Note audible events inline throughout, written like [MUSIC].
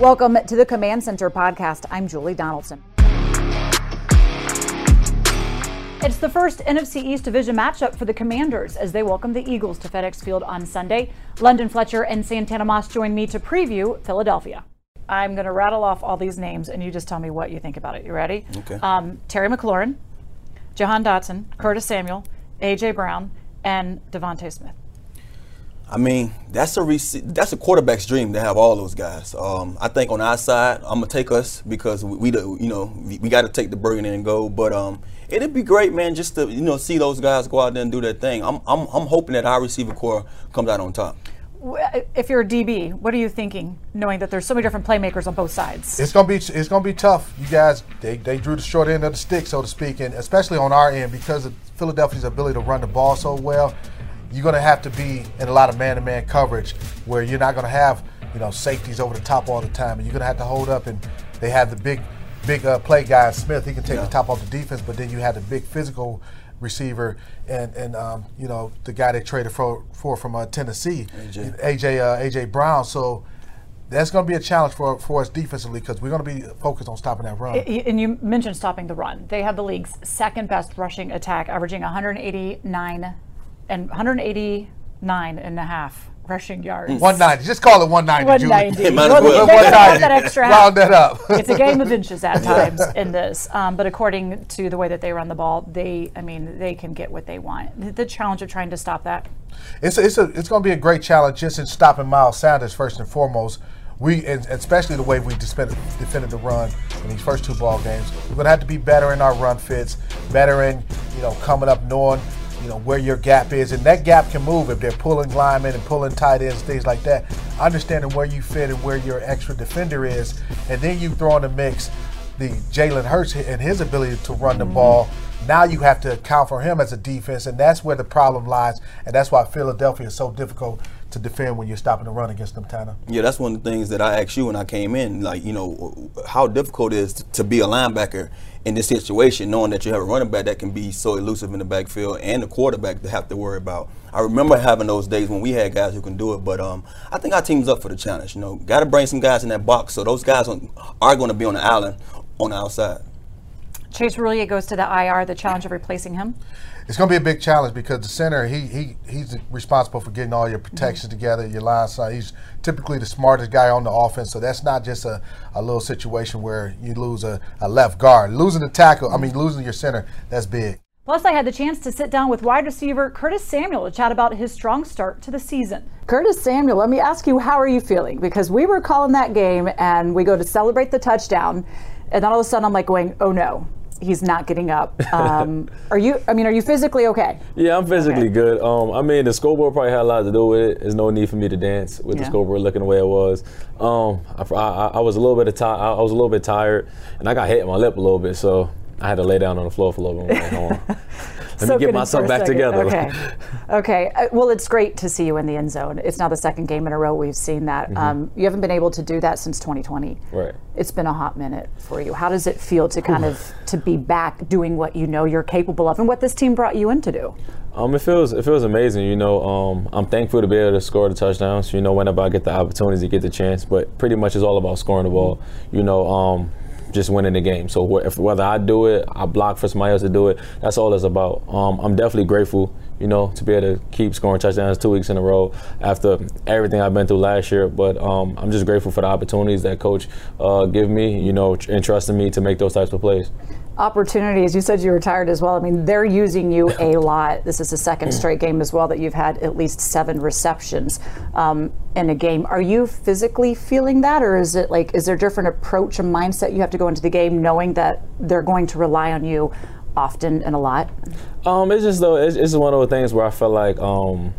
Welcome to the Command Center podcast. I'm Julie Donaldson. It's the first NFC East Division matchup for the Commanders as they welcome the Eagles to FedEx Field on Sunday. London Fletcher and Santana Moss join me to preview Philadelphia. I'm going to rattle off all these names and you just tell me what you think about it. You ready? Okay. Um, Terry McLaurin, Jahan Dotson, Curtis Samuel, A.J. Brown, and DeVonta Smith. I mean, that's a rec- that's a quarterback's dream to have all those guys. Um, I think on our side, I'm gonna take us because we, we do- you know we, we got to take the burden and go. But um, it'd be great, man, just to you know see those guys go out there and do their thing. I'm I'm, I'm hoping that our receiver corps comes out on top. W- If you're a DB, what are you thinking, knowing that there's so many different playmakers on both sides? It's gonna be it's gonna be tough. You guys, they, they drew the short end of the stick, so to speak, and especially on our end because of Philadelphia's ability to run the ball so well. You're gonna have to be in a lot of man-to-man coverage where you're not gonna have you know safeties over the top all the time, and you're gonna have to hold up. And they have the big big uh, play guy Smith. He can take Yeah. the top off the defense, but then you have the big physical receiver and and um, you know the guy they traded for for from uh, Tennessee, AJ. AJ uh, AJ Brown. So that's going to be a challenge for, for us defensively because we're going to be focused on stopping that run. And you mentioned stopping the run. They have the league's second best rushing attack, averaging 189 and 189 and a half rushing yards. 190. Just call it 190. 190. Might as Well, well. they- they got 190. that extra half. Round that up. [LAUGHS] it's a game of inches at [LAUGHS] times in this. Um, but according to the way that they run the ball, they, I mean, they can get what they want. The, the challenge of trying to stop that. It's a, it's a, it's going to be a great challenge just in stopping Miles Sanders first and foremost. We and especially the way we defended, defended the run in these first two ball games. We're going to have to be better in our run fits, better in you know coming up knowing you know where your gap is, and that gap can move if they're pulling linemen and pulling tight ends, things like that. Understanding where you fit and where your extra defender is, and then you throw in the mix the Jalen Hurts and his ability to run the mm-hmm. ball. Now you have to account for him as a defense, and that's where the problem lies, and that's why Philadelphia is so difficult to defend when you're stopping the run against them, Tanner. Yeah, that's one of the things that I asked you when I came in. Like, you know, how difficult it is to be a linebacker in this situation, knowing that you have a running back that can be so elusive in the backfield and a quarterback to have to worry about. I remember having those days when we had guys who can do it, but um, I think our team's up for the challenge. You know, got to bring some guys in that box, so those guys on, are going to be on the island on the outside. Chase Roulier goes to the IR, the challenge of replacing him. It's going to be a big challenge because the center, he he he's responsible for getting all your mm-hmm. protections together, your line side. He's typically the smartest guy on the offense, so that's not just a, a little situation where you lose a, a left guard. Losing the tackle, I mean, mm-hmm. losing your center, that's big. Plus, I had the chance to sit down with wide receiver Curtis Samuel to chat about his strong start to the season. Curtis Samuel, let me ask you, how are you feeling? Because we were calling that game and we go to celebrate the touchdown, and then all of a sudden I'm like going, oh no, he's not getting up. Um, [LAUGHS] are you, I mean, are you physically okay? Yeah, I'm physically Okay. good. Um, I mean, the scoreboard probably had a lot to do with it. There's no need for me to dance with Yeah. the scoreboard looking the way it was. Um, I, I, I was a little bit of ti- I I was a little bit tired, and I got hit in my lip a little bit, so I had to lay down on the floor for a little bit. [LAUGHS] Let Soak me get myself back second. together. Okay. [LAUGHS] Okay. Uh, well, it's great to see you in the end zone. It's now the second game in a row we've seen that. Um, you haven't been able to do that since 2020. Mm-hmm. Right. It's been a hot minute for you. How does it feel to kind of to be back doing what you know you're capable of and what this team brought you in to do? Um, it feels it feels amazing. You know, um, I'm thankful to be able to score the touchdowns. You know, whenever I get the opportunity, to get the chance. But pretty much it's all about scoring the ball. You know, um, just winning the game. So wh- if, whether I do it, I block for somebody else to do it. That's all it's about. Um, I'm definitely grateful. You know, to be able to keep scoring touchdowns two weeks in a row after everything I've been through last year. But um, I'm just grateful for the opportunities that coach uh, give me. You know, tr- entrusting me to make those types of plays. Opportunities. You said you were tired as well. I mean, they're using you a lot. This is the second straight game as well that you've had at least seven receptions um, in a game. Are you physically feeling that, or is it like is there a different approach and mindset you have to go into the game knowing that they're going to rely on you often and a lot? Um, it's just though it's, it's one of those things where I feel like um,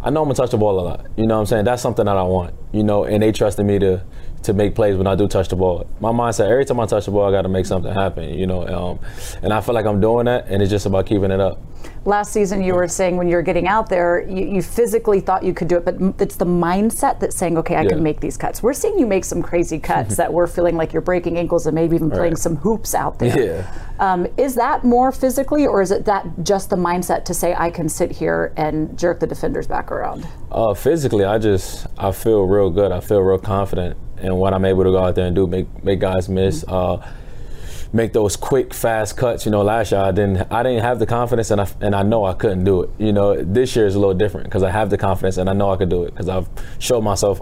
I know I'm gonna touch the ball a lot. You know what I'm saying? That's something that I want. You know, and they trusted me to to make plays when I do touch the ball. My mindset every time I touch the ball, I got to make something happen. You know, um, and I feel like I'm doing that, and it's just about keeping it up. Last season, you were saying when you were getting out there, you, you physically thought you could do it, but it's the mindset that's saying, okay, I Yeah. can make these cuts. We're seeing you make some crazy cuts [LAUGHS] that we're feeling like you're breaking ankles and maybe even playing Right. some hoops out there. Yeah. Um, is that more physically, or is it that just the mindset to say I can sit here and jerk the defenders back around? Uh, physically, I just I feel real good. I feel real confident in what I'm able to go out there and do. Make make guys miss. Uh, make those quick, fast cuts. You know, last year I didn't, I didn't have the confidence, and I and I know I couldn't do it. You know, this year is a little different because I have the confidence and I know I could do it because I've showed myself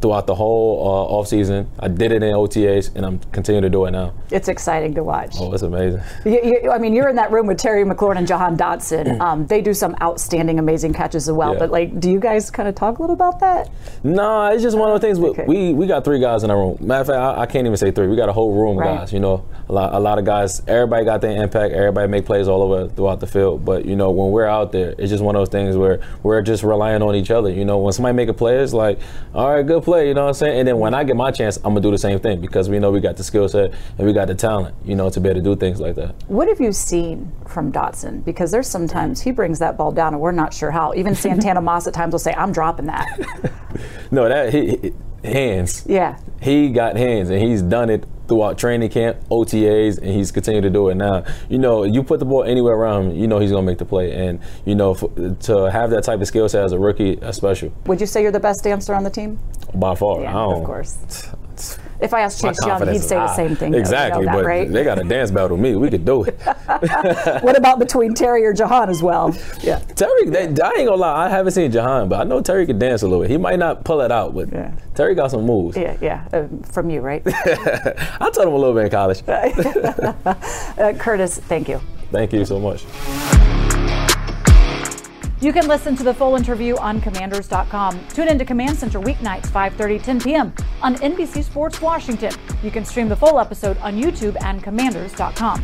throughout the whole uh, off season. I did it in OTAs, and I'm continuing to do it now. It's exciting to watch. Oh, it's amazing. [LAUGHS] You, you, I mean, you're in that room with Terry McLaurin and Jahan Dotson. [CLEARS THROAT] Um, they do some outstanding, amazing catches as well. Yeah. But like, do you guys kind of talk a little about that? No, it's just one of the things. Okay. We we got three guys in our room. Matter of fact, I, I can't even say three. We got a whole room of Right. guys. You know, a lot a lot of guys. Everybody got their impact. Everybody make plays all over throughout the field. But you know, when we're out there, it's just one of those things where we're just relying on each other. You know, when somebody make a play, it's like, all right, good play. You know what I'm saying? And then when I get my chance, I'm gonna do the same thing because we know we got the skill set and we got the talent. You know, to be able to do things like that. What have you seen from Dotson? Because there's sometimes he brings that ball down and we're not sure how. Even Santana [LAUGHS] Moss at times will say, "I'm dropping that." [LAUGHS] No, that he, he- hands. Yeah. He got hands, and he's done it throughout training camp, OTAs, and he's continued to do it now. You know, you put the ball anywhere around him, you know he's gonna make the play, and you know for, to have that type of skill set as a rookie, that's special Would you say you're the best dancer on the team? by far. Yeah, I don't, of course. If I asked Chase Young, he'd say the same thing. though. You know Exactly, that, but right? they got a dance battle with me. We could do it. [LAUGHS] what about between Terry or Jahan as well? Yeah. Terry, they, I ain't gonna lie, I haven't seen Jahan, but I know Terry could dance a little bit. He might not pull it out, but Yeah. Terry got some moves. Yeah, yeah, uh, from you, right? [LAUGHS] I told him a little bit in college. [LAUGHS] uh, Curtis, thank you. Thank you so much. You can listen to the full interview on commanders.com. Tune in to Command Center weeknights 5:30 10 p.m. on NBC Sports Washington. You can stream the full episode on YouTube and commanders.com.